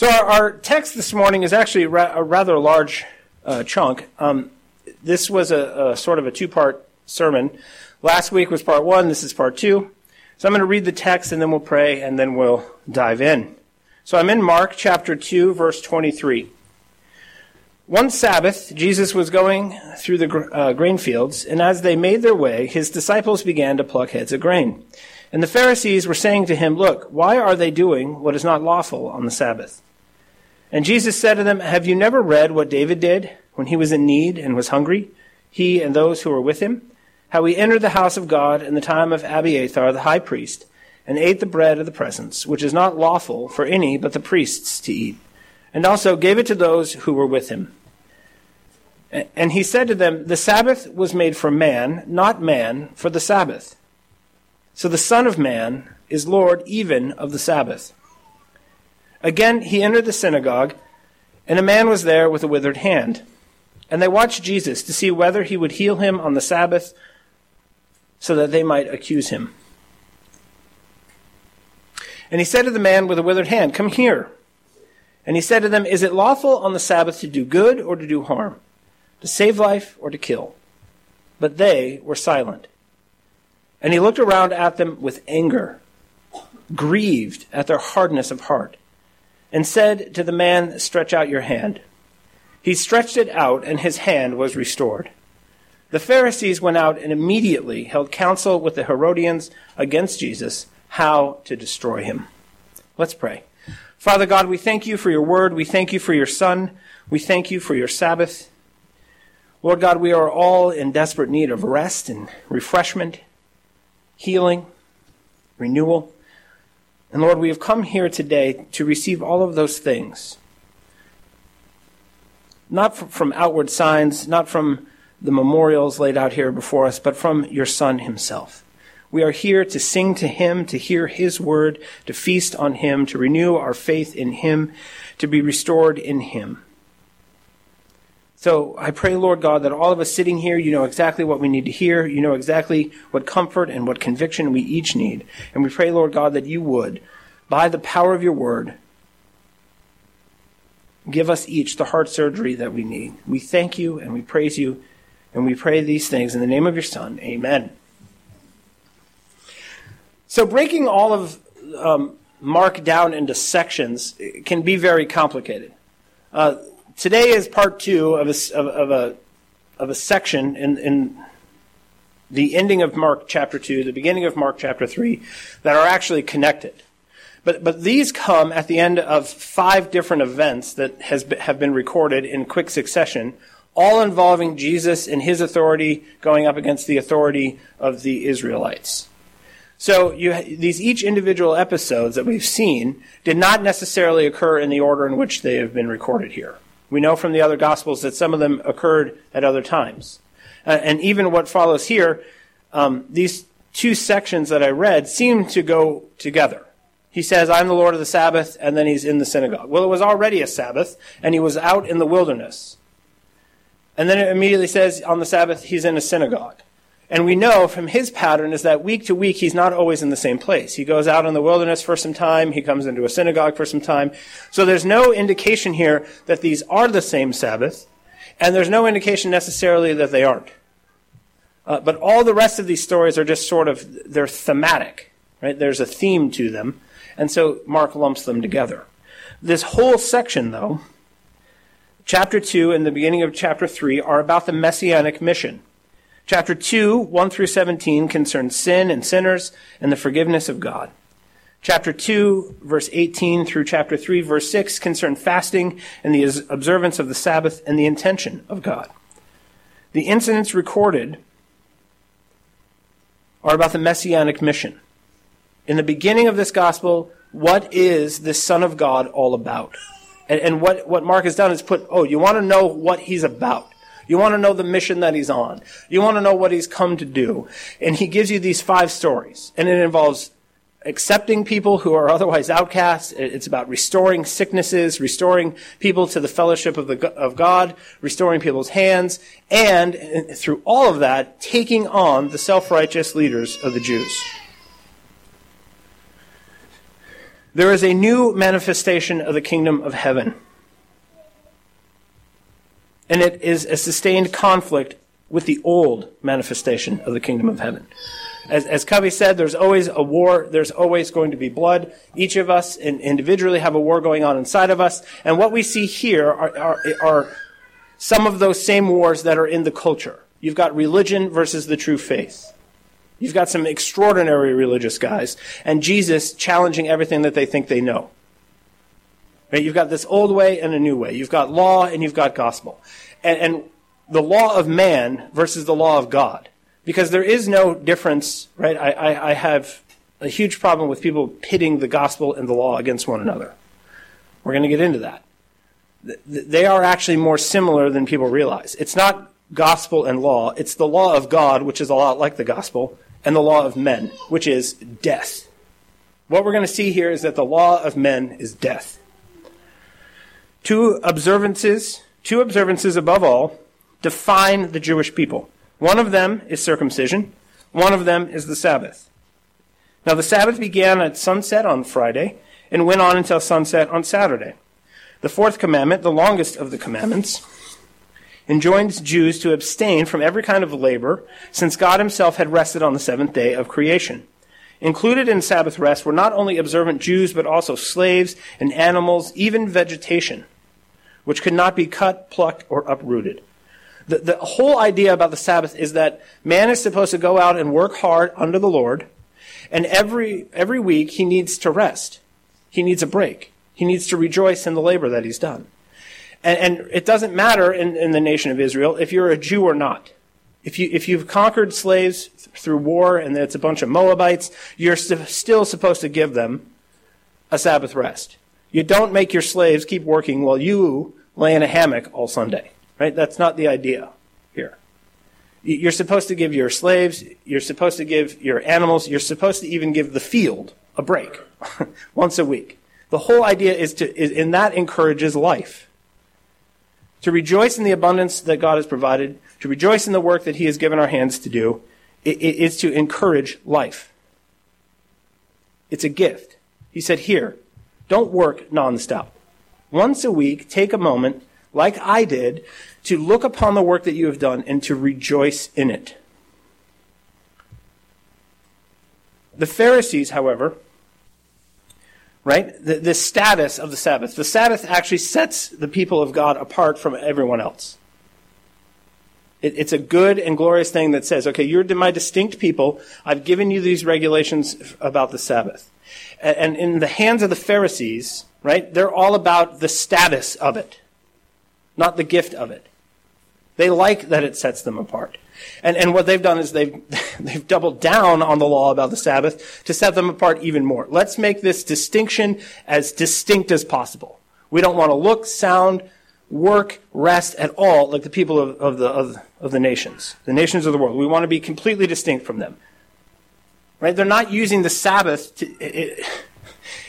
So our, our text this morning is actually ra- a rather large uh, chunk. Um, this was a, a, sort of a two-part sermon. Last week was part one. This is part two. So I'm going to read the text and then we'll pray and then we'll dive in. So I'm in Mark chapter 2, verse 23. One Sabbath, Jesus was going through the uh, grain fields, and as they made their way, his disciples began to pluck heads of grain. And the Pharisees were saying to him, Look, why are they doing what is not lawful on the Sabbath? And Jesus said to them, Have you never read what David did when he was in need and was hungry, he and those who were with him? How he entered the house of God in the time of Abiathar the high priest, and ate the bread of the presence, which is not lawful for any but the priests to eat, and also gave it to those who were with him. And he said to them, The Sabbath was made for man, not man for the Sabbath. So the Son of Man is Lord even of the Sabbath. Again, he entered the synagogue, and a man was there with a withered hand. And they watched Jesus to see whether he would heal him on the Sabbath so that they might accuse him. And he said to the man with a withered hand, Come here. And he said to them, Is it lawful on the Sabbath to do good or to do harm, to save life or to kill? But they were silent. And he looked around at them with anger, grieved at their hardness of heart and said to the man, Stretch out your hand. He stretched it out, and his hand was restored. The Pharisees went out and immediately held counsel with the Herodians against Jesus, how to destroy him. Let's pray. Father God, we thank you for your word. We thank you for your Son. We thank you for your Sabbath. Lord God, we are all in desperate need of rest and refreshment, healing, renewal. And Lord, we have come here today to receive all of those things. Not from outward signs, not from the memorials laid out here before us, but from your Son himself. We are here to sing to him, to hear his word, to feast on him, to renew our faith in him, to be restored in him. So I pray, Lord God, that all of us sitting here, you know exactly what we need to hear. You know exactly what comfort and what conviction we each need. And we pray, Lord God, that you would, by the power of your word, give us each the heart surgery that we need. We thank you and we praise you and we pray these things in the name of your Son. Amen. So breaking all of um, Mark down into sections can be very complicated. Uh, Today is part two of a, of, a, of a section in, in the ending of Mark chapter 2, the beginning of Mark chapter 3, that are actually connected. But, but these come at the end of five different events that has have been recorded in quick succession, all involving Jesus and his authority going up against the authority of the Israelites. So you, these each individual episodes that we've seen did not necessarily occur in the order in which they have been recorded here. We know from the other Gospels that some of them occurred at other times. Uh, and even what follows here, um, these two sections that I read seem to go together. He says, I'm the Lord of the Sabbath, and then he's in the synagogue. Well, it was already a Sabbath, and he was out in the wilderness. And then it immediately says, on the Sabbath, he's in a synagogue. And we know from his pattern is that week to week, he's not always in the same place. He goes out in the wilderness for some time. He comes into a synagogue for some time. So there's no indication here that these are the same Sabbath. And there's no indication necessarily that they aren't. Uh, but all the rest of these stories are just sort of, they're thematic, right? There's a theme to them. And so Mark lumps them together. This whole section, though, chapter 2 and the beginning of chapter 3 are about the messianic mission. Chapter 2, 1 through 17 concerns sin and sinners and the forgiveness of God. Chapter 2, verse 18 through chapter 3, verse 6 concern fasting and the observance of the Sabbath and the intention of God. The incidents recorded are about the messianic mission. In the beginning of this gospel, what is this Son of God all about? And, and what, what Mark has done is put, oh, you want to know what he's about. You want to know the mission that he's on. You want to know what he's come to do. And he gives you these five stories. And it involves accepting people who are otherwise outcasts. It's about restoring sicknesses, restoring people to the fellowship of, the, of God, restoring people's hands, and uh, through all of that, taking on the self-righteous leaders of the Jews. There is a new manifestation of the kingdom of heaven. And it is a sustained conflict with the old manifestation of the kingdom of heaven. As, as Covey said, there's always a war. There's always going to be blood. Each of us individually have a war going on inside of us. And what we see here are, are, are some of those same wars that are in the culture. You've got religion versus the true faith. You've got some extraordinary religious guys, and Jesus challenging everything that they think they know. Right? You've got this old way and a new way. You've got law and you've got gospel. And, and the law of man versus the law of God. Because there is no difference, right? I, I, I have a huge problem with people pitting the gospel and the law against one another. We're going to get into that. They are actually more similar than people realize. It's not gospel and law, it's the law of God, which is a lot like the gospel, and the law of men, which is death. What we're going to see here is that the law of men is death. Two observances, two observances above all, define the Jewish people. One of them is circumcision, one of them is the Sabbath. Now, the Sabbath began at sunset on Friday and went on until sunset on Saturday. The fourth commandment, the longest of the commandments, enjoins Jews to abstain from every kind of labor, since God himself had rested on the seventh day of creation. Included in Sabbath rest were not only observant Jews, but also slaves and animals, even vegetation, which could not be cut, plucked, or uprooted. The, the whole idea about the Sabbath is that man is supposed to go out and work hard under the Lord, and every, every week he needs to rest. He needs a break. He needs to rejoice in the labor that he's done. And, and it doesn't matter in, in the nation of Israel if you're a Jew or not. If, you, if you've conquered slaves through war and it's a bunch of Moabites, you're st- still supposed to give them a Sabbath rest. You don't make your slaves keep working while you lay in a hammock all Sunday. Right? That's not the idea here. You're supposed to give your slaves, you're supposed to give your animals, you're supposed to even give the field a break once a week. The whole idea is to, is, and that encourages life. To rejoice in the abundance that God has provided, to rejoice in the work that He has given our hands to do, it, to encourage life. It's a gift. He said, Here, don't work nonstop. Once a week, take a moment, like I did, to look upon the work that you have done and to rejoice in it. The Pharisees, however, right? The, the status of the Sabbath. The Sabbath actually sets the people of God apart from everyone else. It, it's a good and glorious thing that says, okay, you're my distinct people. I've given you these regulations about the Sabbath. And, and in the hands of the Pharisees, right, they're all about the status of it, not the gift of it. They like that it sets them apart. And, and what they've done is they've, they've doubled down on the law about the Sabbath to set them apart even more. Let's make this distinction as distinct as possible. We don't want to look, sound, work, rest at all like the people of, of the, of, of the nations, the nations of the world. We want to be completely distinct from them. Right? They're not using the Sabbath to, it,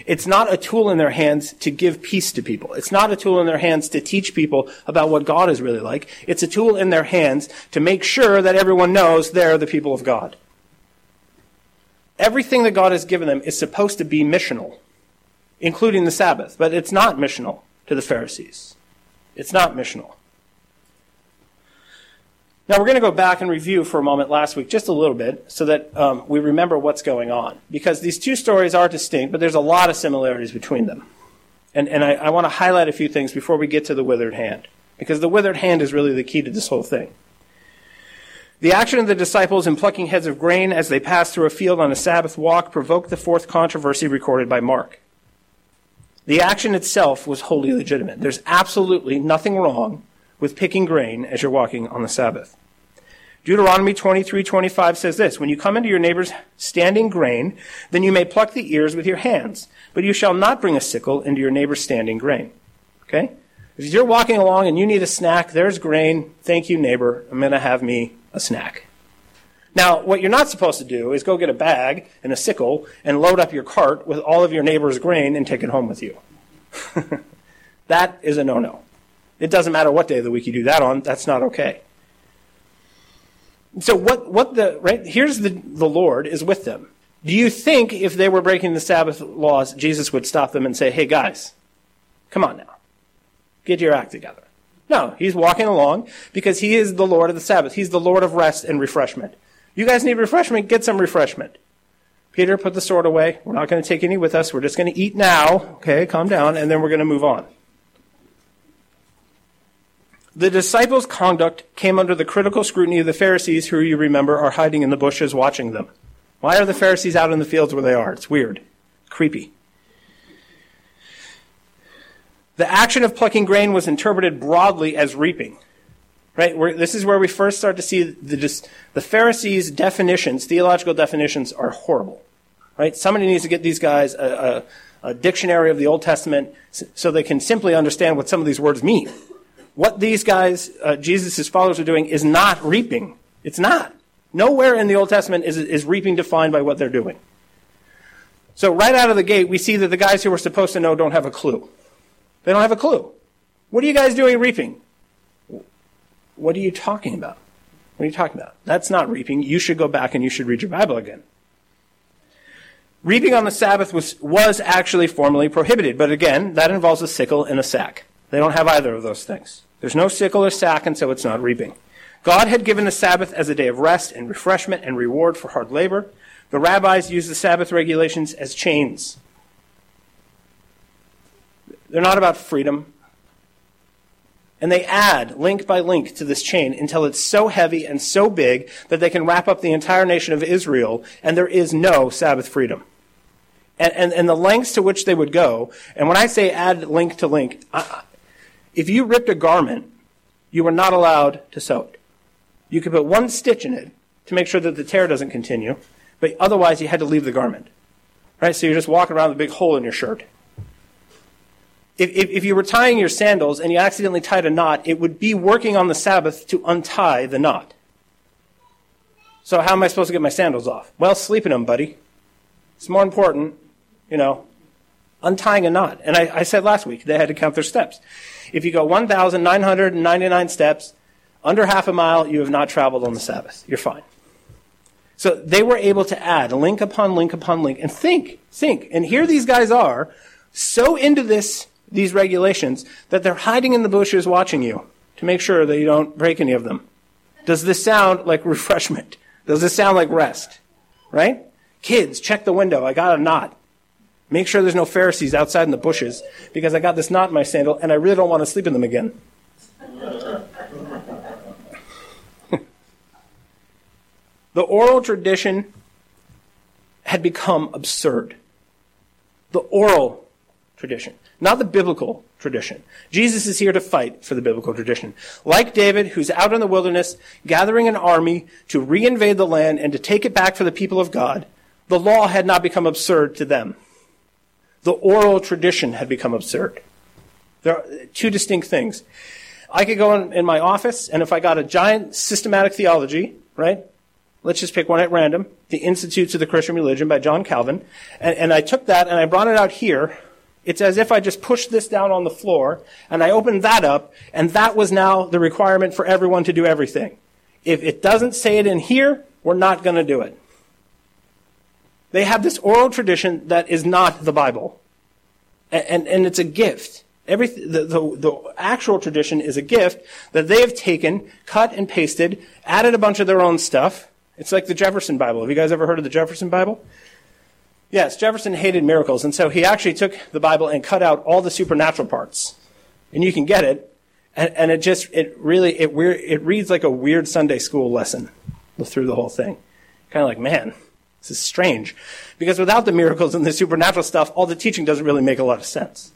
it's not a tool in their hands to give peace to people. It's not a tool in their hands to teach people about what God is really like. It's a tool in their hands to make sure that everyone knows they're the people of God. Everything that God has given them is supposed to be missional, including the Sabbath, but it's not missional to the Pharisees. It's not missional. Now, we're going to go back and review for a moment last week, just a little bit, so that um, we remember what's going on. Because these two stories are distinct, but there's a lot of similarities between them. And, and I, I want to highlight a few things before we get to the withered hand. Because the withered hand is really the key to this whole thing. The action of the disciples in plucking heads of grain as they passed through a field on a Sabbath walk provoked the fourth controversy recorded by Mark. The action itself was wholly legitimate. There's absolutely nothing wrong with picking grain as you're walking on the Sabbath. Deuteronomy 23:25 says this, when you come into your neighbor's standing grain, then you may pluck the ears with your hands, but you shall not bring a sickle into your neighbor's standing grain. Okay? If you're walking along and you need a snack, there's grain. Thank you, neighbor. I'm going to have me a snack. Now, what you're not supposed to do is go get a bag and a sickle and load up your cart with all of your neighbor's grain and take it home with you. that is a no-no. It doesn't matter what day of the week you do that on, that's not okay. So what, what the, right, here's the, the Lord is with them. Do you think if they were breaking the Sabbath laws, Jesus would stop them and say, hey guys, come on now, get your act together? No, he's walking along because he is the Lord of the Sabbath. He's the Lord of rest and refreshment. You guys need refreshment? Get some refreshment. Peter, put the sword away. We're not going to take any with us. We're just going to eat now. Okay, calm down, and then we're going to move on. The disciples' conduct came under the critical scrutiny of the Pharisees, who you remember are hiding in the bushes watching them. Why are the Pharisees out in the fields where they are? It's weird, creepy. The action of plucking grain was interpreted broadly as reaping. Right? We're, this is where we first start to see the, the Pharisees' definitions, theological definitions, are horrible. Right? Somebody needs to get these guys a, a, a dictionary of the Old Testament so they can simply understand what some of these words mean. What these guys, uh, Jesus' followers, are doing is not reaping. It's not. Nowhere in the Old Testament is, is reaping defined by what they're doing. So, right out of the gate, we see that the guys who are supposed to know don't have a clue. They don't have a clue. What are you guys doing reaping? What are you talking about? What are you talking about? That's not reaping. You should go back and you should read your Bible again. Reaping on the Sabbath was, was actually formally prohibited, but again, that involves a sickle and a sack. They don't have either of those things. There's no sickle or sack, and so it's not reaping. God had given the Sabbath as a day of rest and refreshment and reward for hard labor. The rabbis use the Sabbath regulations as chains. They're not about freedom. And they add link by link to this chain until it's so heavy and so big that they can wrap up the entire nation of Israel, and there is no Sabbath freedom. And, and, and the lengths to which they would go, and when I say add link to link, I, if you ripped a garment, you were not allowed to sew it. You could put one stitch in it to make sure that the tear doesn't continue, but otherwise you had to leave the garment. Right? So you're just walking around with a big hole in your shirt if, if, if, you were tying your sandals and you accidentally tied a knot, it would be working on the Sabbath to untie the knot. So how am I supposed to get my sandals off? Well, sleep in them, buddy. It's more important, you know, untying a knot. And I, I said last week they had to count their steps. If you go 1,999 steps, under half a mile, you have not traveled on the Sabbath. You're fine. So they were able to add link upon link upon link and think, think. And here these guys are, so into this these regulations that they're hiding in the bushes watching you to make sure that you don't break any of them. Does this sound like refreshment? Does this sound like rest? Right? Kids, check the window. I got a knot. Make sure there's no Pharisees outside in the bushes because I got this knot in my sandal and I really don't want to sleep in them again. the oral tradition had become absurd. The oral tradition not the biblical tradition. Jesus is here to fight for the biblical tradition. Like David, who's out in the wilderness gathering an army to reinvade the land and to take it back for the people of God, the law had not become absurd to them. The oral tradition had become absurd. There are two distinct things. I could go in, in my office, and if I got a giant systematic theology, right? Let's just pick one at random, The Institutes of the Christian Religion by John Calvin, and, and I took that and I brought it out here it's as if I just pushed this down on the floor and I opened that up, and that was now the requirement for everyone to do everything. If it doesn't say it in here, we're not going to do it. They have this oral tradition that is not the Bible. And, and, and it's a gift. Every, the, the, the actual tradition is a gift that they have taken, cut and pasted, added a bunch of their own stuff. It's like the Jefferson Bible. Have you guys ever heard of the Jefferson Bible? Yes, Jefferson hated miracles, and so he actually took the Bible and cut out all the supernatural parts. And you can get it, and, and it just, it really, it, weird, it reads like a weird Sunday school lesson through the whole thing. Kind of like, man, this is strange. Because without the miracles and the supernatural stuff, all the teaching doesn't really make a lot of sense.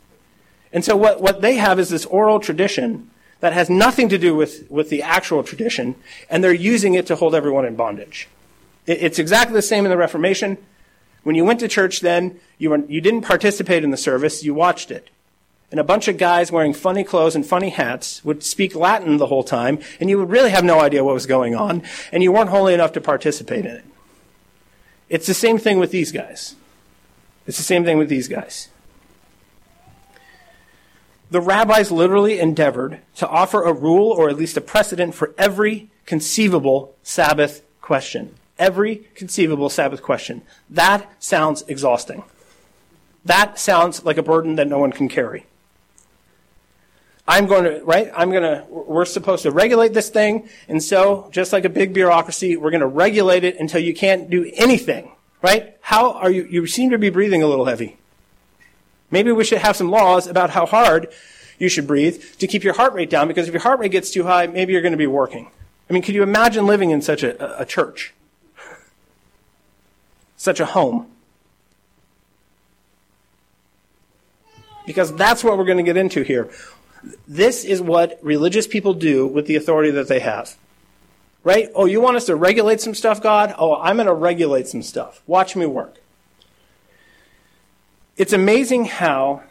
And so what, what they have is this oral tradition that has nothing to do with, with the actual tradition, and they're using it to hold everyone in bondage. It, it's exactly the same in the Reformation. When you went to church then, you, were, you didn't participate in the service, you watched it. And a bunch of guys wearing funny clothes and funny hats would speak Latin the whole time, and you would really have no idea what was going on, and you weren't holy enough to participate in it. It's the same thing with these guys. It's the same thing with these guys. The rabbis literally endeavored to offer a rule or at least a precedent for every conceivable Sabbath question. every conceivable Sabbath question. That sounds exhausting. That sounds like a burden that no one can carry. I'm going to, right? I'm going to, we're supposed to regulate this thing. And so, just like a big bureaucracy, we're going to regulate it until you can't do anything, right? How are you, you seem to be breathing a little heavy. Maybe we should have some laws about how hard you should breathe to keep your heart rate down because if your heart rate gets too high, maybe you're going to be working. I mean, could you imagine living in such a, a church? Such a home? Because that's what we're going to get into here. This is what religious people do with the authority that they have. Right? Oh, you want us to regulate some stuff, God? Oh, I'm going to regulate some stuff. Watch me work. It's amazing how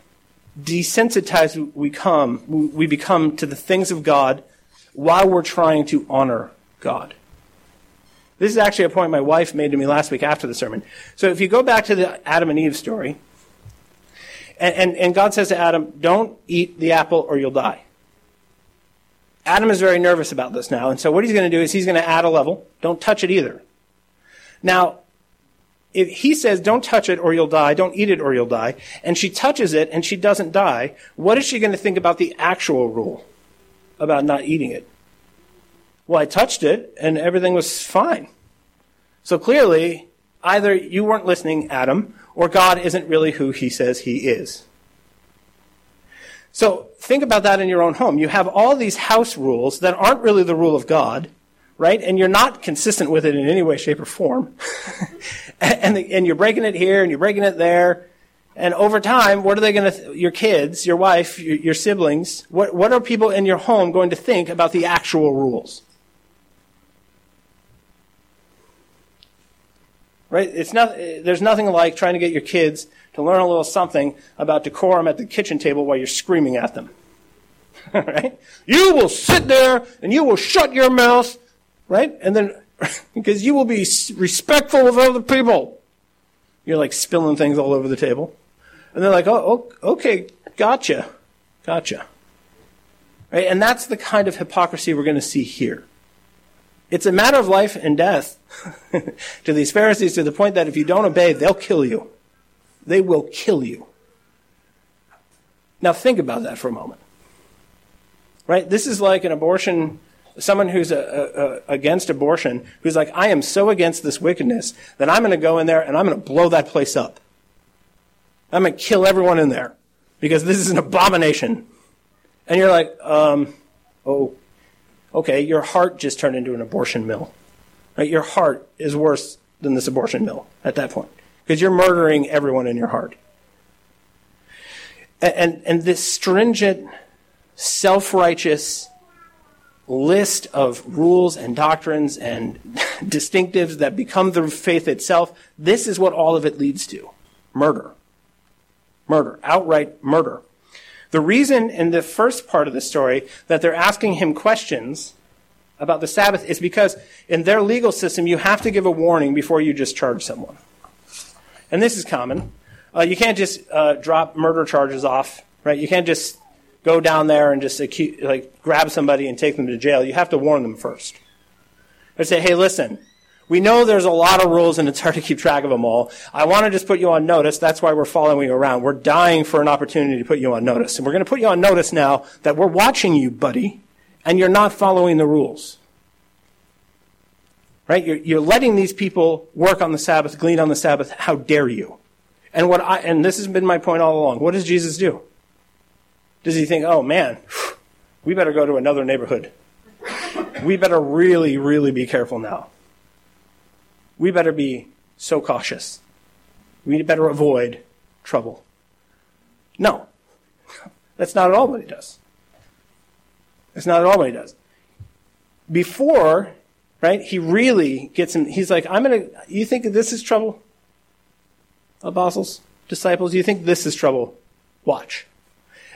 desensitized we come, we become to the things of God while we're trying to honor God. This is actually a point my wife made to me last week after the sermon. So if you go back to the Adam and Eve story, and, and, and God says to Adam, Don't eat the apple or you'll die. Adam is very nervous about this now, and so what he's going to do is he's going to add a level. Don't touch it either. Now, if he says, don't touch it or you'll die, don't eat it or you'll die, and she touches it and she doesn't die, what is she going to think about the actual rule about not eating it? Well, I touched it and everything was fine. So clearly, either you weren't listening, Adam, or God isn't really who he says he is. So think about that in your own home. You have all these house rules that aren't really the rule of God, right? And you're not consistent with it in any way, shape, or form. and, the, and you're breaking it here and you're breaking it there. And over time, what are they going to, th- your kids, your wife, your, your siblings, what, what are people in your home going to think about the actual rules? Right? It's not, eh, there's nothing like trying to get your kids to learn a little something about decorum at the kitchen table while you're screaming at them. right? You will sit there and you will shut your mouth, right? And then because you will be respectful of other people. You're like spilling things all over the table. And they're like, oh, okay, gotcha. Gotcha. Right? And that's the kind of hypocrisy we're going to see here. It's a matter of life and death to these Pharisees to the point that if you don't obey, they'll kill you. They will kill you. Now think about that for a moment. Right? This is like an abortion someone who's a, a, a, against abortion, who's like, I am so against this wickedness that I'm going to go in there and I'm going to blow that place up. I'm going to kill everyone in there because this is an abomination. And you're like, um, oh, okay, your heart just turned into an abortion mill. Right? Your heart is worse than this abortion mill at that point because you're murdering everyone in your heart. And, and, and this stringent, self righteous, list of rules and doctrines and distinctives that become the faith itself, this is what all of it leads to murder. Murder. Outright murder. The reason in the first part of the story that they're asking him questions about the Sabbath is because in their legal system, you have to give a warning before you just charge someone. And this is common. Uh, you can't just uh, drop murder charges off, right? You can't just go down there and just accuse, like grab somebody and take them to jail. You have to warn them first. Or say, hey, listen, we know there's a lot of rules and it's hard to keep track of them all. I want to just put you on notice. That's why we're following you around. We're dying for an opportunity to put you on notice. And we're going to put you on notice now that we're watching you, buddy, and you're not following the rules. Right? You're, you're letting these people work on the Sabbath, glean on the Sabbath. How dare you? And what I, and this has been my point all along. What does Jesus do? Does he think, oh man, we better go to another neighborhood? We better really, really be careful now. We better be so cautious. We better avoid trouble. No. That's not at all what he does. That's not at all what he does. Before, right, he really gets him, he's like, I'm going to, you think this is trouble? Apostles, disciples, you think this is trouble? Watch.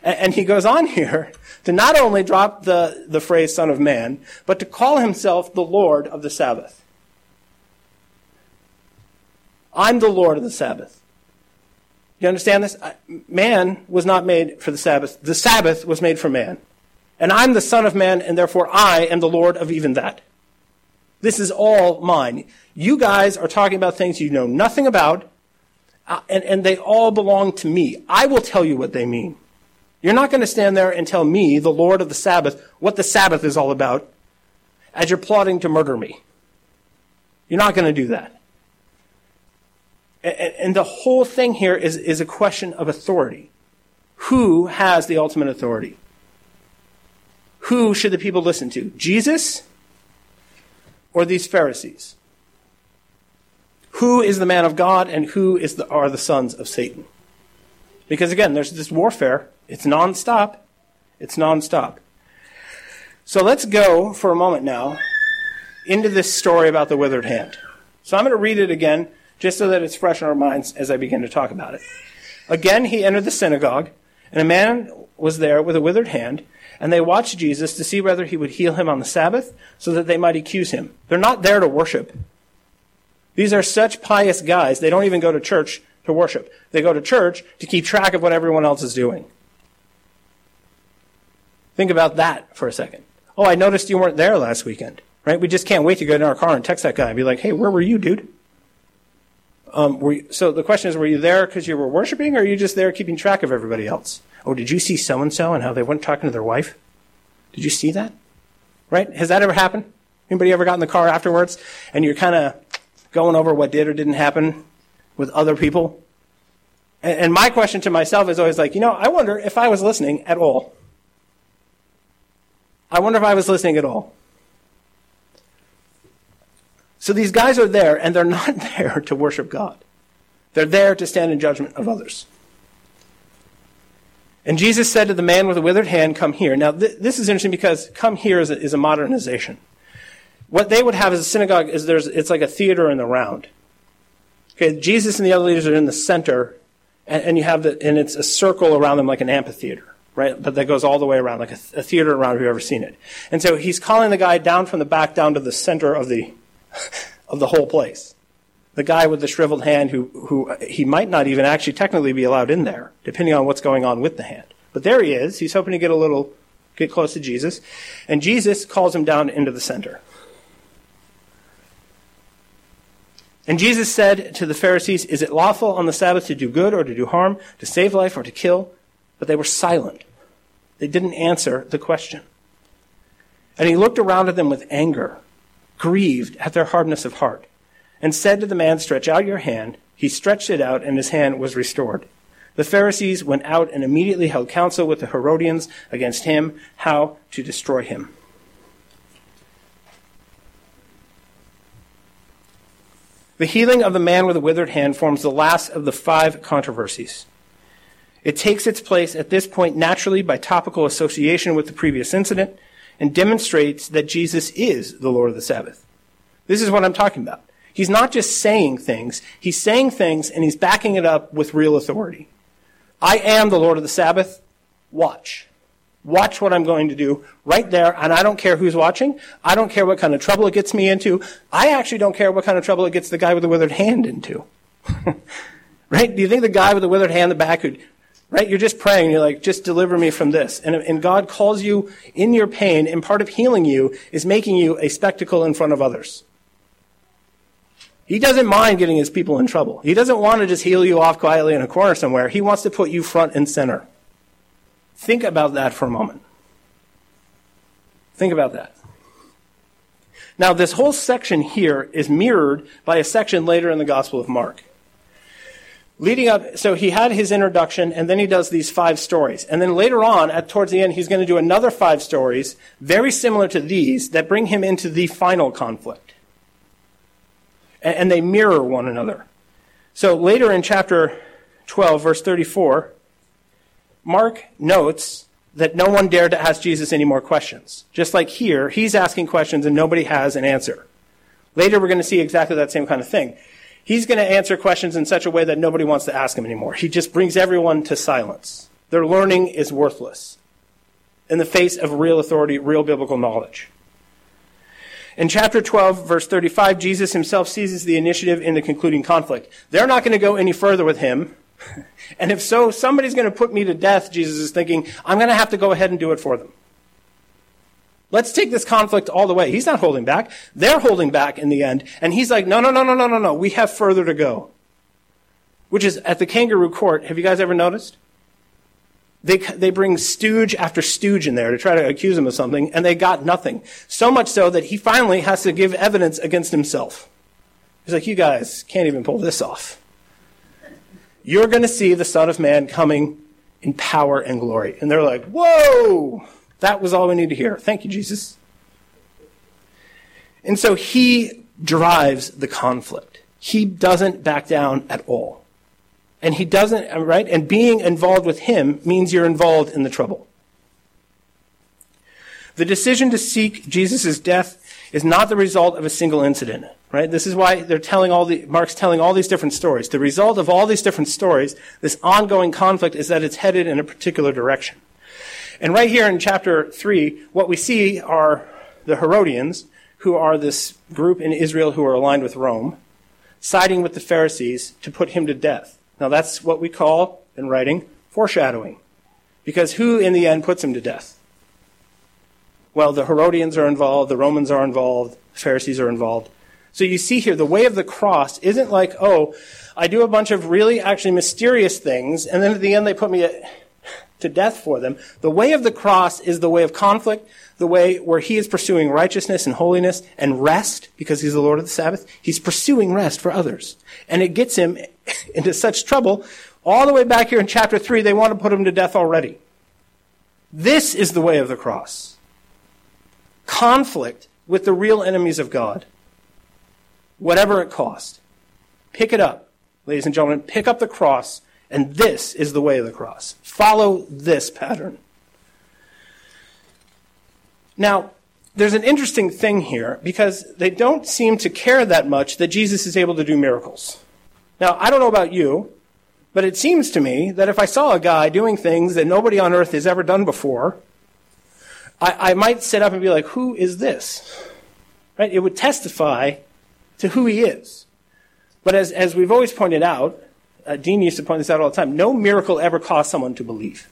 And he goes on here to not only drop the, the phrase Son of Man, but to call himself the Lord of the Sabbath. I'm the Lord of the Sabbath. You understand this? Man was not made for the Sabbath. The Sabbath was made for man. And I'm the Son of Man, and therefore I am the Lord of even that. This is all mine. You guys are talking about things you know nothing about, uh, and, and they all belong to me. I will tell you what they mean. You're not going to stand there and tell me, the Lord of the Sabbath, what the Sabbath is all about as you're plotting to murder me. You're not going to do that. And, the whole thing here is, is a question of authority. Who has the ultimate authority? Who should the people listen to? Jesus or these Pharisees? Who is the man of God and who is the, are the sons of Satan? Because again, there's this warfare. It's nonstop. It's nonstop. So let's go for a moment now into this story about the withered hand. So I'm going to read it again just so that it's fresh in our minds as I begin to talk about it. Again, he entered the synagogue, and a man was there with a withered hand, and they watched Jesus to see whether he would heal him on the Sabbath so that they might accuse him. They're not there to worship. These are such pious guys, they don't even go to church to worship. They go to church to keep track of what everyone else is doing. Think about that for a second. Oh, I noticed you weren't there last weekend, right? We just can't wait to go in our car and text that guy and be like, hey, where were you, dude? Um, you, so the question is, were you there because you were worshiping, or are you just there keeping track of everybody else? Oh, did you see so and so and how they weren't talking to their wife? Did you see that? Right? Has that ever happened? Anybody ever got in the car afterwards and you're kind of going over what did or didn't happen with other people? And, and my question to myself is always like, you know, I wonder if I was listening at all. I wonder if I was listening at all. So these guys are there, and they're not there to worship God. They're there to stand in judgment of others. And Jesus said to the man with the withered hand, Come here. Now, th- this is interesting because come here is a, is a modernization. What they would have as a synagogue is there's, it's like a theater in the round. Okay, Jesus and the other leaders are in the center, and, and you have the, and it's a circle around them like an amphitheater right? But that goes all the way around, like a, theater around. If you've ever seen it, and so he's calling the guy down from the back down to the center of the of the whole place. The guy with the shriveled hand, who who he might not even actually technically be allowed in there, depending on what's going on with the hand. But there he is. He's hoping to get a little get close to Jesus, and Jesus calls him down into the center. And Jesus said to the Pharisees, Is it lawful on the Sabbath to do good or to do harm, to save life or to kill? But they were silent. They didn't answer the question. And he looked around at them with anger, grieved at their hardness of heart, and said to the man, Stretch out your hand. He stretched it out, and his hand was restored. The Pharisees went out and immediately held counsel with the Herodians against him, how to destroy him. The healing of the man with the withered hand forms the last of the five controversies. It takes its place at this point naturally by topical association with the previous incident and demonstrates that Jesus is the Lord of the Sabbath. This is what I'm talking about. He's not just saying things, he's saying things and he's backing it up with real authority. I am the Lord of the Sabbath. Watch. Watch what I'm going to do right there, and I don't care who's watching. I don't care what kind of trouble it gets me into. I actually don't care what kind of trouble it gets the guy with the withered hand into. right? Do you think the guy with the withered hand in the back could Right? You're just praying. You're like, just deliver me from this. And, and God calls you in your pain, and part of healing you is making you a spectacle in front of others. He doesn't mind getting his people in trouble. He doesn't want to just heal you off quietly in a corner somewhere. He wants to put you front and center. Think about that for a moment. Think about that. Now, this whole section here is mirrored by a section later in the Gospel of Mark leading up, so he had his introduction, and then he does these five stories. And then later on, at towards the end, he's going to do another five stories, very similar to these, that bring him into the final conflict. And, and they mirror one another. So later in chapter 12, verse 34, Mark notes that no one dared to ask Jesus any more questions. Just like here, he's asking questions and nobody has an answer. Later, we're going to see exactly that same kind of thing he's going to answer questions in such a way that nobody wants to ask him anymore. He just brings everyone to silence. Their learning is worthless in the face of real authority, real biblical knowledge. In chapter 12, verse 35, Jesus himself seizes the initiative in the concluding conflict. They're not going to go any further with him. And if so, somebody's going to put me to death, Jesus is thinking, I'm going to have to go ahead and do it for them. Let's take this conflict all the way. He's not holding back. They're holding back in the end. And he's like, no, no, no, no, no, no, no. We have further to go. Which is at the kangaroo court. Have you guys ever noticed? They, they bring stooge after stooge in there to try to accuse him of something, and they got nothing. So much so that he finally has to give evidence against himself. He's like, you guys can't even pull this off. You're going to see the Son of Man coming in power and glory. And they're like, whoa! That was all we need to hear. Thank you, Jesus. And so he drives the conflict. He doesn't back down at all. And he doesn't, right? And being involved with him means you're involved in the trouble. The decision to seek Jesus' death is not the result of a single incident, right? This is why they're telling all the, Mark's telling all these different stories. The result of all these different stories, this ongoing conflict, is that it's headed in a particular direction. And right here in chapter 3, what we see are the Herodians, who are this group in Israel who are aligned with Rome, siding with the Pharisees to put him to death. Now that's what we call, in writing, foreshadowing. Because who in the end puts him to death? Well, the Herodians are involved, the Romans are involved, the Pharisees are involved. So you see here, the way of the cross isn't like, oh, I do a bunch of really actually mysterious things, and then at the end they put me at, to death for them. The way of the cross is the way of conflict, the way where he is pursuing righteousness and holiness and rest because he's the Lord of the Sabbath. He's pursuing rest for others. And it gets him into such trouble. All the way back here in chapter 3, they want to put him to death already. This is the way of the cross. Conflict with the real enemies of God. Whatever it cost. Pick it up, ladies and gentlemen. Pick up the cross and this is the way of the cross. Follow this pattern. Now, there's an interesting thing here because they don't seem to care that much that Jesus is able to do miracles. Now, I don't know about you, but it seems to me that if I saw a guy doing things that nobody on earth has ever done before, I, I might sit up and be like, who is this? Right? It would testify to who he is. But as, as we've always pointed out, uh, Dean used to point this out all the time. No miracle ever caused someone to believe.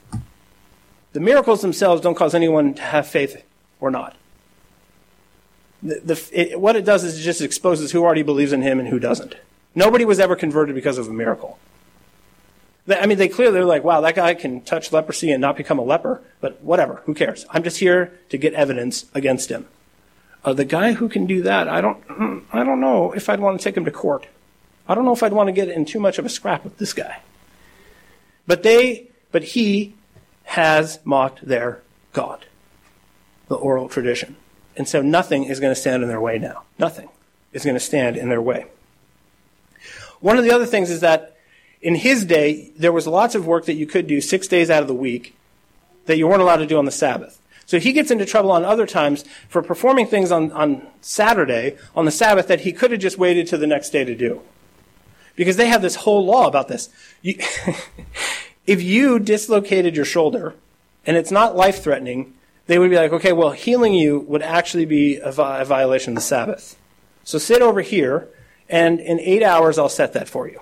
The miracles themselves don't cause anyone to have faith or not. The, the, it, what it does is it just exposes who already believes in him and who doesn't. Nobody was ever converted because of a miracle. I mean, they clearly are like, wow, that guy can touch leprosy and not become a leper, but whatever, who cares? I'm just here to get evidence against him. Uh, the guy who can do that, I don't, I don't know if I'd want to take him to court. I don't know if I'd want to get in too much of a scrap with this guy. But they, but he has mocked their God, the oral tradition. And so nothing is going to stand in their way now. Nothing is going to stand in their way. One of the other things is that in his day, there was lots of work that you could do six days out of the week that you weren't allowed to do on the Sabbath. So he gets into trouble on other times for performing things on, on Saturday, on the Sabbath, that he could have just waited to the next day to do because they have this whole law about this. You, if you dislocated your shoulder and it's not life threatening, they would be like, okay, well, healing you would actually be a, vi- a violation of the Sabbath. So sit over here, and in eight hours, I'll set that for you.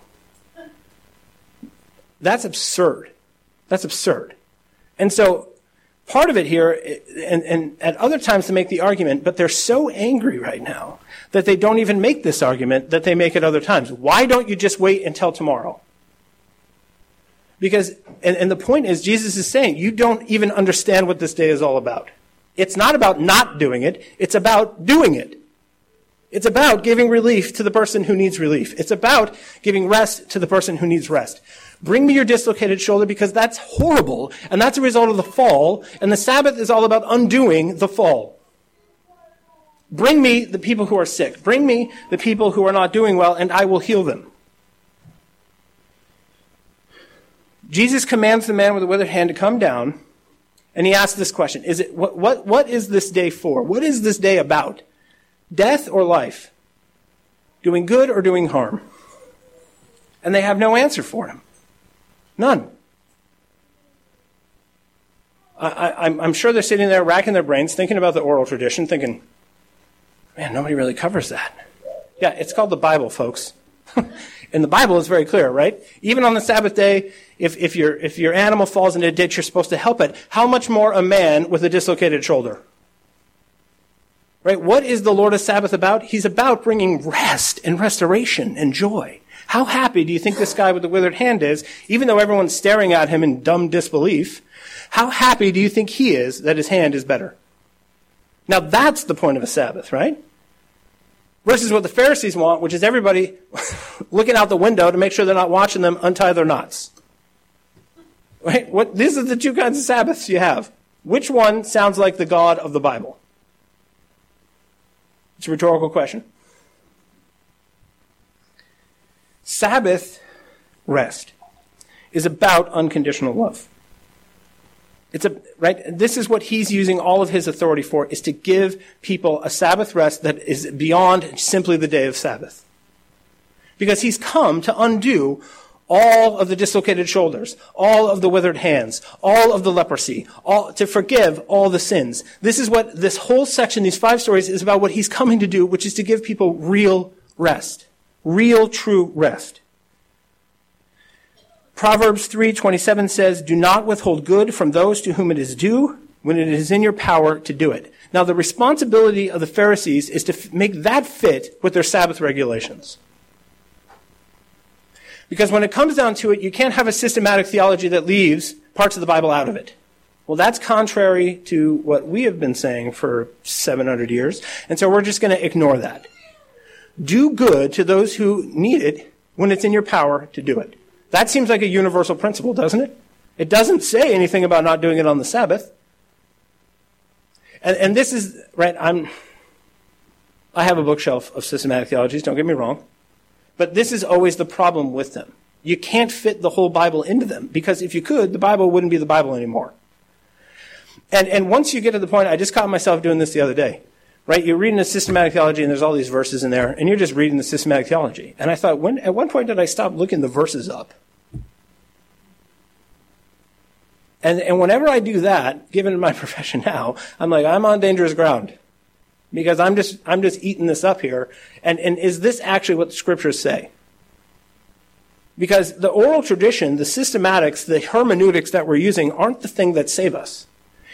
That's absurd. That's absurd. And so part of it here, and, and, at other times to make the argument, but they're so angry right now that they don't even make this argument that they make at other times. Why don't you just wait until tomorrow? Because, and, and the point is, Jesus is saying, you don't even understand what this day is all about. It's not about not doing it, it's about doing it. It's about giving relief to the person who needs relief. It's about giving rest to the person who needs rest. Bring me your dislocated shoulder because that's horrible, and that's a result of the fall, and the Sabbath is all about undoing the fall. Bring me the people who are sick. Bring me the people who are not doing well, and I will heal them. Jesus commands the man with the withered hand to come down, and he asks this question Is it, what, what, what is this day for? What is this day about? Death or life? Doing good or doing harm? And they have no answer for him. None. I, am sure they're sitting there racking their brains, thinking about the oral tradition, thinking, man, nobody really covers that. Yeah, it's called the Bible, folks. and the Bible is very clear, right? Even on the Sabbath day, if, if, your, if your animal falls into a ditch, you're supposed to help it. How much more a man with a dislocated shoulder? Right? What is the Lord of Sabbath about? He's about bringing rest and restoration and joy. How happy do you think this guy with the withered hand is, even though everyone's staring at him in dumb disbelief? How happy do you think he is that his hand is better? Now that's the point of a Sabbath, right? Versus what the Pharisees want, which is everybody looking out the window to make sure they're not watching them untie their knots. Right? What, these are the two kinds of Sabbaths you have. Which one sounds like the God of the Bible? It's a rhetorical question. Sabbath rest is about unconditional love. It's a, right? This is what he's using all of his authority for, is to give people a Sabbath rest that is beyond simply the day of Sabbath. Because he's come to undo all of the dislocated shoulders, all of the withered hands, all of the leprosy, all, to forgive all the sins. This is what this whole section, these five stories, is about what he's coming to do, which is to give people real rest. Real, true rest. Proverbs 3:27 says, "Do not withhold good from those to whom it is due when it is in your power to do it." Now the responsibility of the Pharisees is to f- make that fit with their Sabbath regulations. Because when it comes down to it, you can't have a systematic theology that leaves parts of the Bible out of it. Well, that's contrary to what we have been saying for 700 years, and so we're just going to ignore that. Do good to those who need it when it's in your power to do it. That seems like a universal principle, doesn't it? It doesn't say anything about not doing it on the Sabbath. And, and this is, right, I'm, I have a bookshelf of systematic theologies, don't get me wrong. But this is always the problem with them. You can't fit the whole Bible into them because if you could, the Bible wouldn't be the Bible anymore. And, and once you get to the point, I just caught myself doing this the other day, right? You're reading a systematic theology and there's all these verses in there and you're just reading the systematic theology. And I thought, when, at one point did I stop looking the verses up? And, and whenever I do that, given my profession now, I'm like, I'm on dangerous ground because I'm just, I'm just eating this up here. And, and is this actually what the scriptures say? Because the oral tradition, the systematics, the hermeneutics that we're using aren't the thing that save us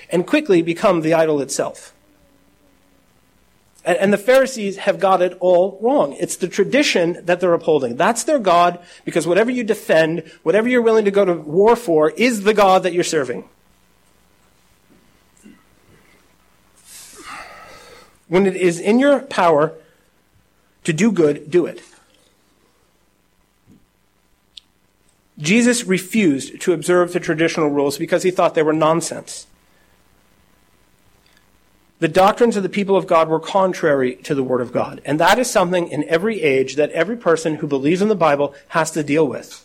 and quickly become the idol itself. And, the Pharisees have got it all wrong. It's the tradition that they're upholding. That's their God because whatever you defend, whatever you're willing to go to war for is the God that you're serving. When it is in your power to do good, do it. Jesus refused to observe the traditional rules because he thought they were nonsense. The doctrines of the people of God were contrary to the Word of God. And that is something in every age that every person who believes in the Bible has to deal with.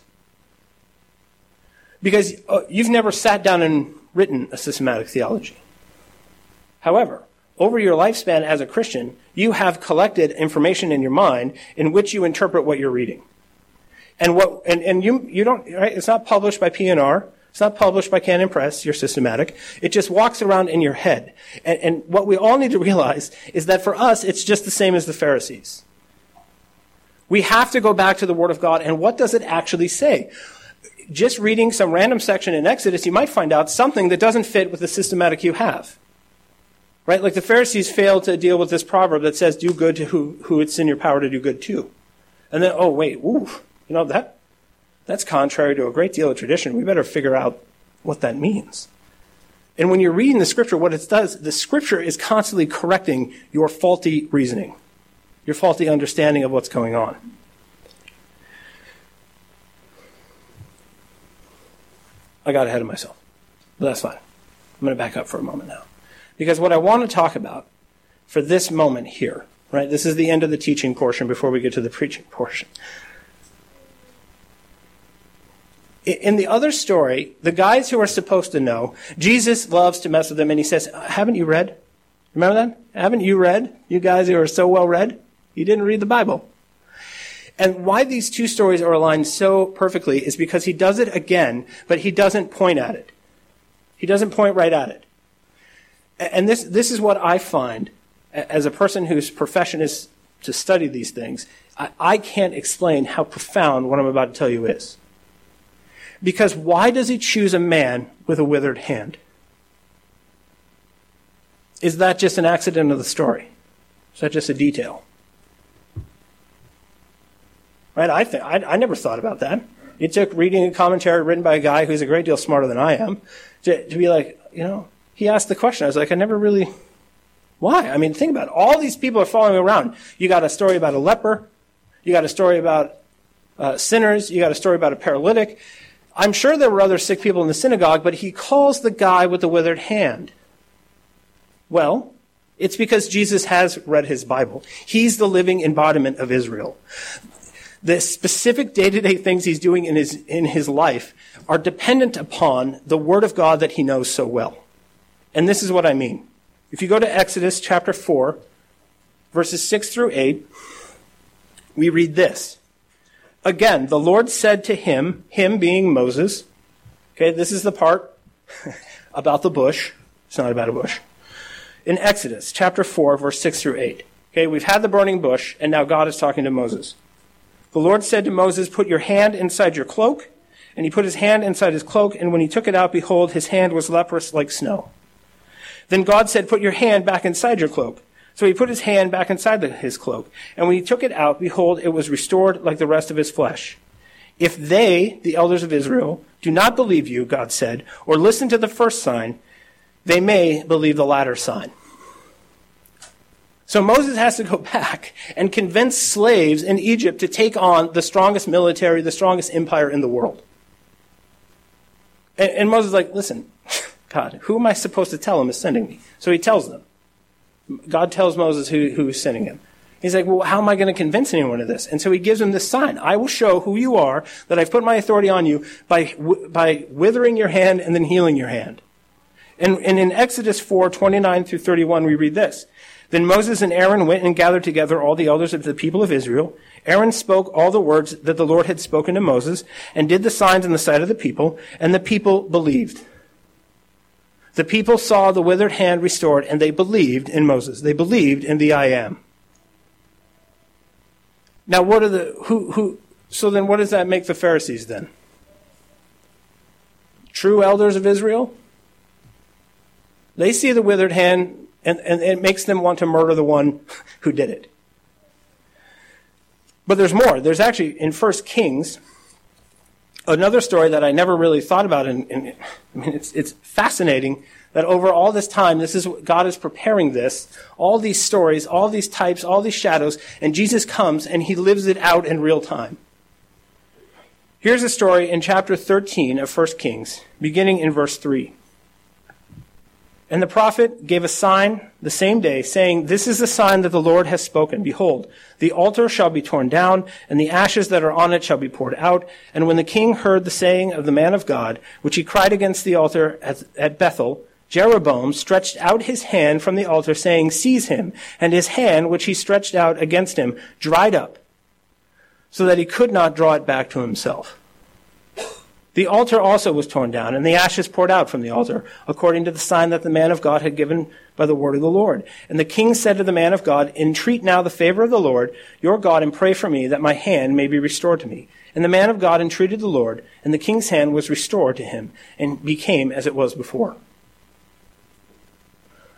Because uh, you've never sat down and written a systematic theology. However, over your lifespan as a Christian, you have collected information in your mind in which you interpret what you're reading. And what, and, and you, you don't, right? It's not published by P&R. It's not published by Canon Press, you're systematic. It just walks around in your head. And, and what we all need to realize is that for us, it's just the same as the Pharisees. We have to go back to the Word of God, and what does it actually say? Just reading some random section in Exodus, you might find out something that doesn't fit with the systematic you have. Right? Like the Pharisees failed to deal with this proverb that says, do good to who, who it's in your power to do good to. And then, oh, wait, ooh, you know, that, that's contrary to a great deal of tradition. We better figure out what that means. And when you're reading the scripture, what it does, the scripture is constantly correcting your faulty reasoning, your faulty understanding of what's going on. I got ahead of myself, but that's fine. I'm going to back up for a moment now. Because what I want to talk about for this moment here, right, this is the end of the teaching portion before we get to the preaching portion. In the other story, the guys who are supposed to know, Jesus loves to mess with them and he says, Haven't you read? Remember that? Haven't you read? You guys who are so well read? You didn't read the Bible. And why these two stories are aligned so perfectly is because he does it again, but he doesn't point at it. He doesn't point right at it. And this, this is what I find as a person whose profession is to study these things. I, I can't explain how profound what I'm about to tell you is. Because why does he choose a man with a withered hand? Is that just an accident of the story? Is that just a detail? Right? I, think, I, I never thought about that. It took reading a commentary written by a guy who's a great deal smarter than I am to, to be like, you know, he asked the question. I was like, I never really. Why? I mean, think about it. All these people are following around. You got a story about a leper. You got a story about uh, sinners. You got a story about a paralytic. I'm sure there were other sick people in the synagogue, but he calls the guy with the withered hand. Well, it's because Jesus has read his Bible. He's the living embodiment of Israel the specific day-to-day things he's doing in his, in his life are dependent upon the Word of God that he knows so well. And this is what I mean. If you go to Exodus chapter 4, verses 6 through 8, we read this. Again, the Lord said to him, him being Moses, okay, this is the part about the bush. It's not about a bush. In Exodus chapter 4, verse 6 through 8. Okay, we've had the burning bush, and now God is talking to Moses. The Lord said to Moses, Put your hand inside your cloak. And he put his hand inside his cloak, and when he took it out, behold, his hand was leprous like snow. Then God said, Put your hand back inside your cloak. So he put his hand back inside the, his cloak. And when he took it out, behold, it was restored like the rest of his flesh. If they, the elders of Israel, do not believe you, God said, or listen to the first sign, they may believe the latter sign. So Moses has to go back and convince slaves in Egypt to take on the strongest military, the strongest empire in the world. And, and Moses is like, listen, God, who am I supposed to tell him is sending me? So he tells them. God tells Moses who, who is sending him. He's like, well, how am I going to convince anyone of this? And so he gives him this sign. I will show who you are, that I've put my authority on you by, by withering your hand and then healing your hand. And, and in Exodus 4, 29 through 31, we read this. Then Moses and Aaron went and gathered together all the elders of the people of Israel. Aaron spoke all the words that the Lord had spoken to Moses and did the signs in the sight of the people, and the people believed. The people saw the withered hand restored, and they believed in Moses. They believed in the I am. Now, what are the, who, who, so then what does that make the Pharisees then? True elders of Israel? They see the withered hand and, and it makes them want to murder the one who did it. But there's more. There's actually, in First Kings, another story that I never really thought about. And, and I mean, it's, it's fascinating that over all this time, this is God is preparing this, all these stories, all these types, all these shadows, and Jesus comes and he lives it out in real time. Here's a story in chapter 13 of 1 Kings, beginning in verse 3. And the prophet gave a sign the same day, saying, This is the sign that the Lord has spoken. Behold, the altar shall be torn down, and the ashes that are on it shall be poured out. And when the king heard the saying of the man of God, which he cried against the altar at, at Bethel, Jeroboam stretched out his hand from the altar, saying, Seize him. And his hand, which he stretched out against him, dried up, so that he could not draw it back to himself. The altar also was torn down, and the ashes poured out from the altar, according to the sign that the man of God had given by the word of the Lord. And the king said to the man of God, Entreat now the favor of the Lord, your God, and pray for me, that my hand may be restored to me. And the man of God entreated the Lord, and the king's hand was restored to him, and became as it was before.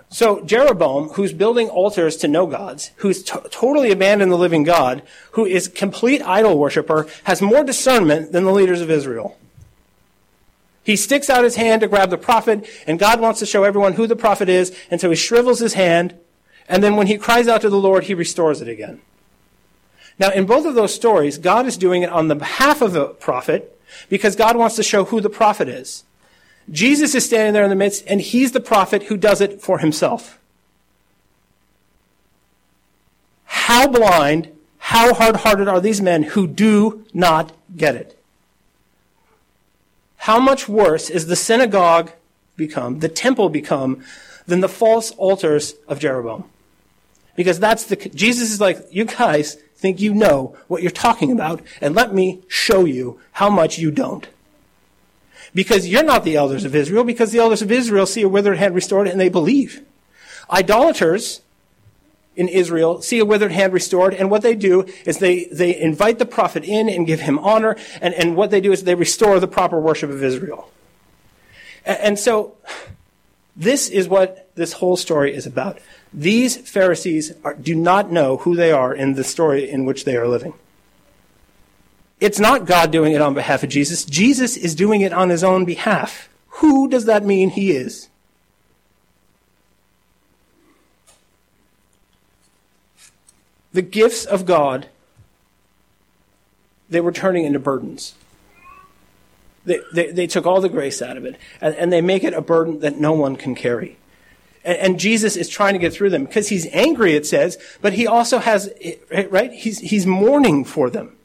So Jeroboam, who's building altars to no gods, who's t- totally abandoned the living God, who is complete idol worshiper, has more discernment than the leaders of Israel. He sticks out his hand to grab the prophet, and God wants to show everyone who the prophet is, and so he shrivels his hand, and then when he cries out to the Lord, he restores it again. Now, in both of those stories, God is doing it on the behalf of the prophet, because God wants to show who the prophet is. Jesus is standing there in the midst, and he's the prophet who does it for himself. How blind, how hard hearted are these men who do not get it? How much worse is the synagogue become, the temple become, than the false altars of Jeroboam? Because that's the, Jesus is like, you guys think you know what you're talking about, and let me show you how much you don't. Because you're not the elders of Israel, because the elders of Israel see a withered hand restored and they believe. Idolaters in Israel see a withered hand restored, and what they do is they, they invite the prophet in and give him honor, and, and what they do is they restore the proper worship of Israel. And, and so, This is what this whole story is about. These Pharisees are, do not know who they are in the story in which they are living. It's not God doing it on behalf of Jesus. Jesus is doing it on his own behalf. Who does that mean he is? The gifts of God, they were turning into burdens. They, they, they took all the grace out of it, and, and, they make it a burden that no one can carry. And, and Jesus is trying to get through them because he's angry, it says, but he also has, right? He's, he's mourning for them.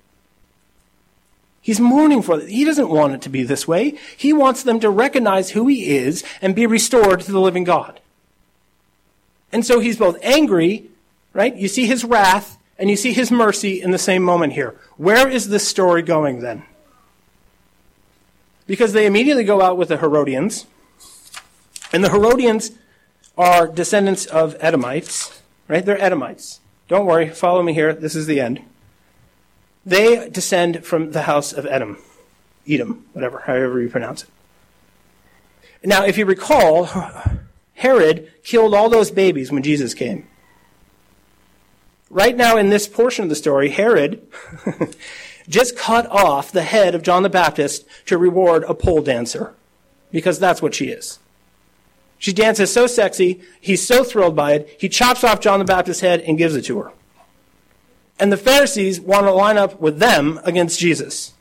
He's mourning for them. He doesn't want it to be this way. He wants them to recognize who he is and be restored to the living God. And so he's both angry, right? You see his wrath and you see his mercy in the same moment here. Where is this story going then? Because they immediately go out with the Herodians. And the Herodians are descendants of Edomites, right? They're Edomites. Don't worry, follow me here. This is the end. They descend from the house of Edom, Edom, whatever, however you pronounce it. Now, if you recall, Herod killed all those babies when Jesus came. Right now, in this portion of the story, Herod just cut off the head of John the Baptist to reward a pole dancer, because that's what she is. She dances so sexy, he's so thrilled by it, he chops off John the Baptist's head and gives it to her. And the Pharisees want to line up with them against Jesus.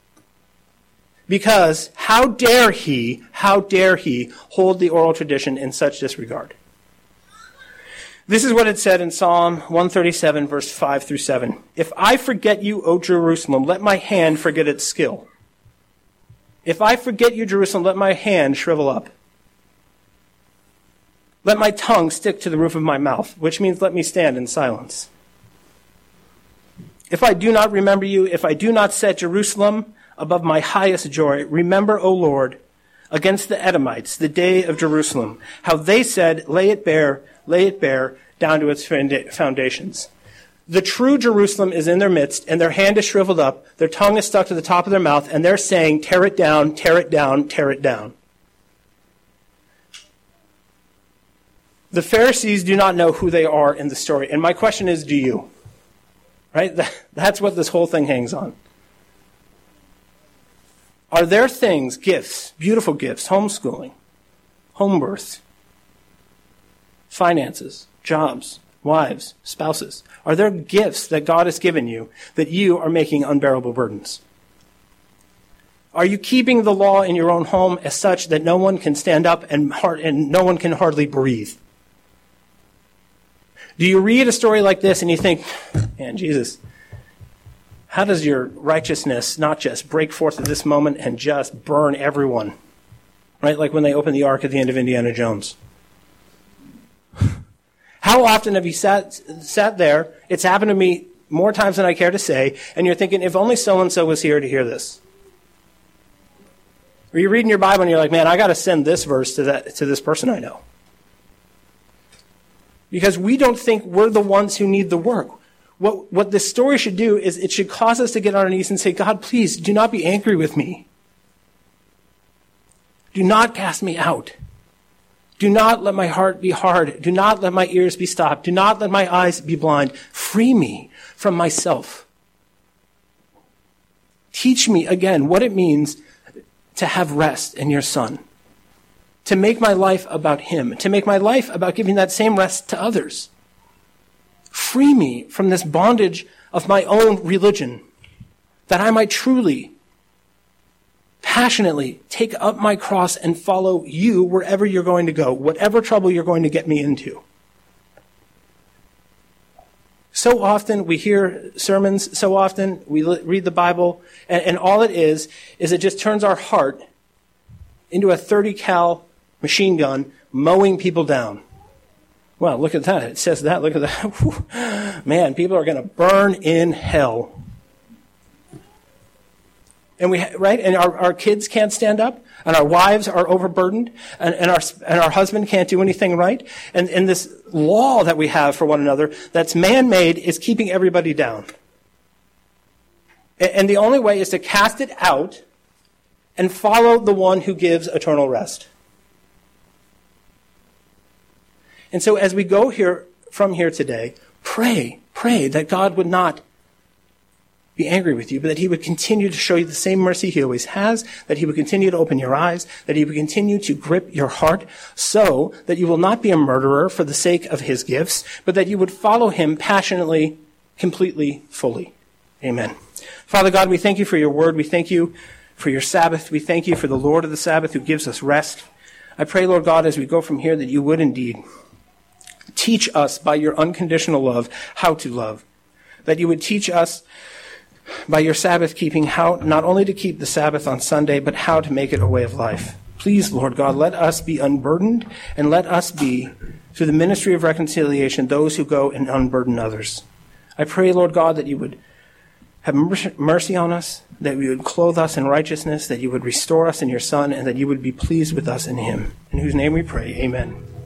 Because how dare he, how dare he hold the oral tradition in such disregard? This is what it said in Psalm 137, verse 5 through 7. If I forget you, O Jerusalem, let my hand forget its skill. If I forget you, Jerusalem, let my hand shrivel up. Let my tongue stick to the roof of my mouth, which means let me stand in silence. If I do not remember you, if I do not set Jerusalem above my highest joy, remember, O Lord, against the Edomites, the day of Jerusalem, how they said, lay it bare, lay it bare, down to its foundations. The true Jerusalem is in their midst, and their hand is shriveled up, their tongue is stuck to the top of their mouth, and they're saying, tear it down, tear it down, tear it down. The Pharisees do not know who they are in the story, and my question is, do you? Right? That's what this whole thing hangs on. Are there things, gifts, beautiful gifts, homeschooling, home birth, finances, jobs, wives, spouses? Are there gifts that God has given you that you are making unbearable burdens? Are you keeping the law in your own home as such that no one can stand up and, hard, and no one can hardly breathe? Do you read a story like this and you think, man, Jesus, how does your righteousness not just break forth at this moment and just burn everyone? Right? Like when they open the ark at the end of Indiana Jones. How often have you sat, sat there? It's happened to me more times than I care to say, and you're thinking, if only so and so was here to hear this. Or you're reading your Bible and you're like, man, I got to send this verse to, that, to this person I know because we don't think we're the ones who need the work. What, what this story should do is it should cause us to get on our knees and say, God, please do not be angry with me. Do not cast me out. Do not let my heart be hard. Do not let my ears be stopped. Do not let my eyes be blind. Free me from myself. Teach me again what it means to have rest in your son to make my life about Him, to make my life about giving that same rest to others. Free me from this bondage of my own religion, that I might truly, passionately take up my cross and follow you wherever you're going to go, whatever trouble you're going to get me into. So often we hear sermons, so often we read the Bible, and, and all it is, is it just turns our heart into a 30 cal machine gun mowing people down. Well, look at that. It says that. Look at that. Man, people are going to burn in hell. And we, right? And our, our kids can't stand up, and our wives are overburdened, and, and, our, and our husband can't do anything right. And, and this law that we have for one another that's man made is keeping everybody down. And, and the only way is to cast it out and follow the one who gives eternal rest. And so as we go here from here today, pray, pray that God would not be angry with you, but that he would continue to show you the same mercy he always has, that he would continue to open your eyes, that he would continue to grip your heart so that you will not be a murderer for the sake of his gifts, but that you would follow him passionately, completely, fully. Amen. Father God, we thank you for your word. We thank you for your Sabbath. We thank you for the Lord of the Sabbath who gives us rest. I pray, Lord God, as we go from here that you would indeed teach us by your unconditional love how to love. That you would teach us by your Sabbath keeping how not only to keep the Sabbath on Sunday, but how to make it a way of life. Please, Lord God, let us be unburdened and let us be, through the ministry of reconciliation, those who go and unburden others. I pray, Lord God, that you would have mercy on us, that you would clothe us in righteousness, that you would restore us in your Son, and that you would be pleased with us in him. In whose name we pray, amen.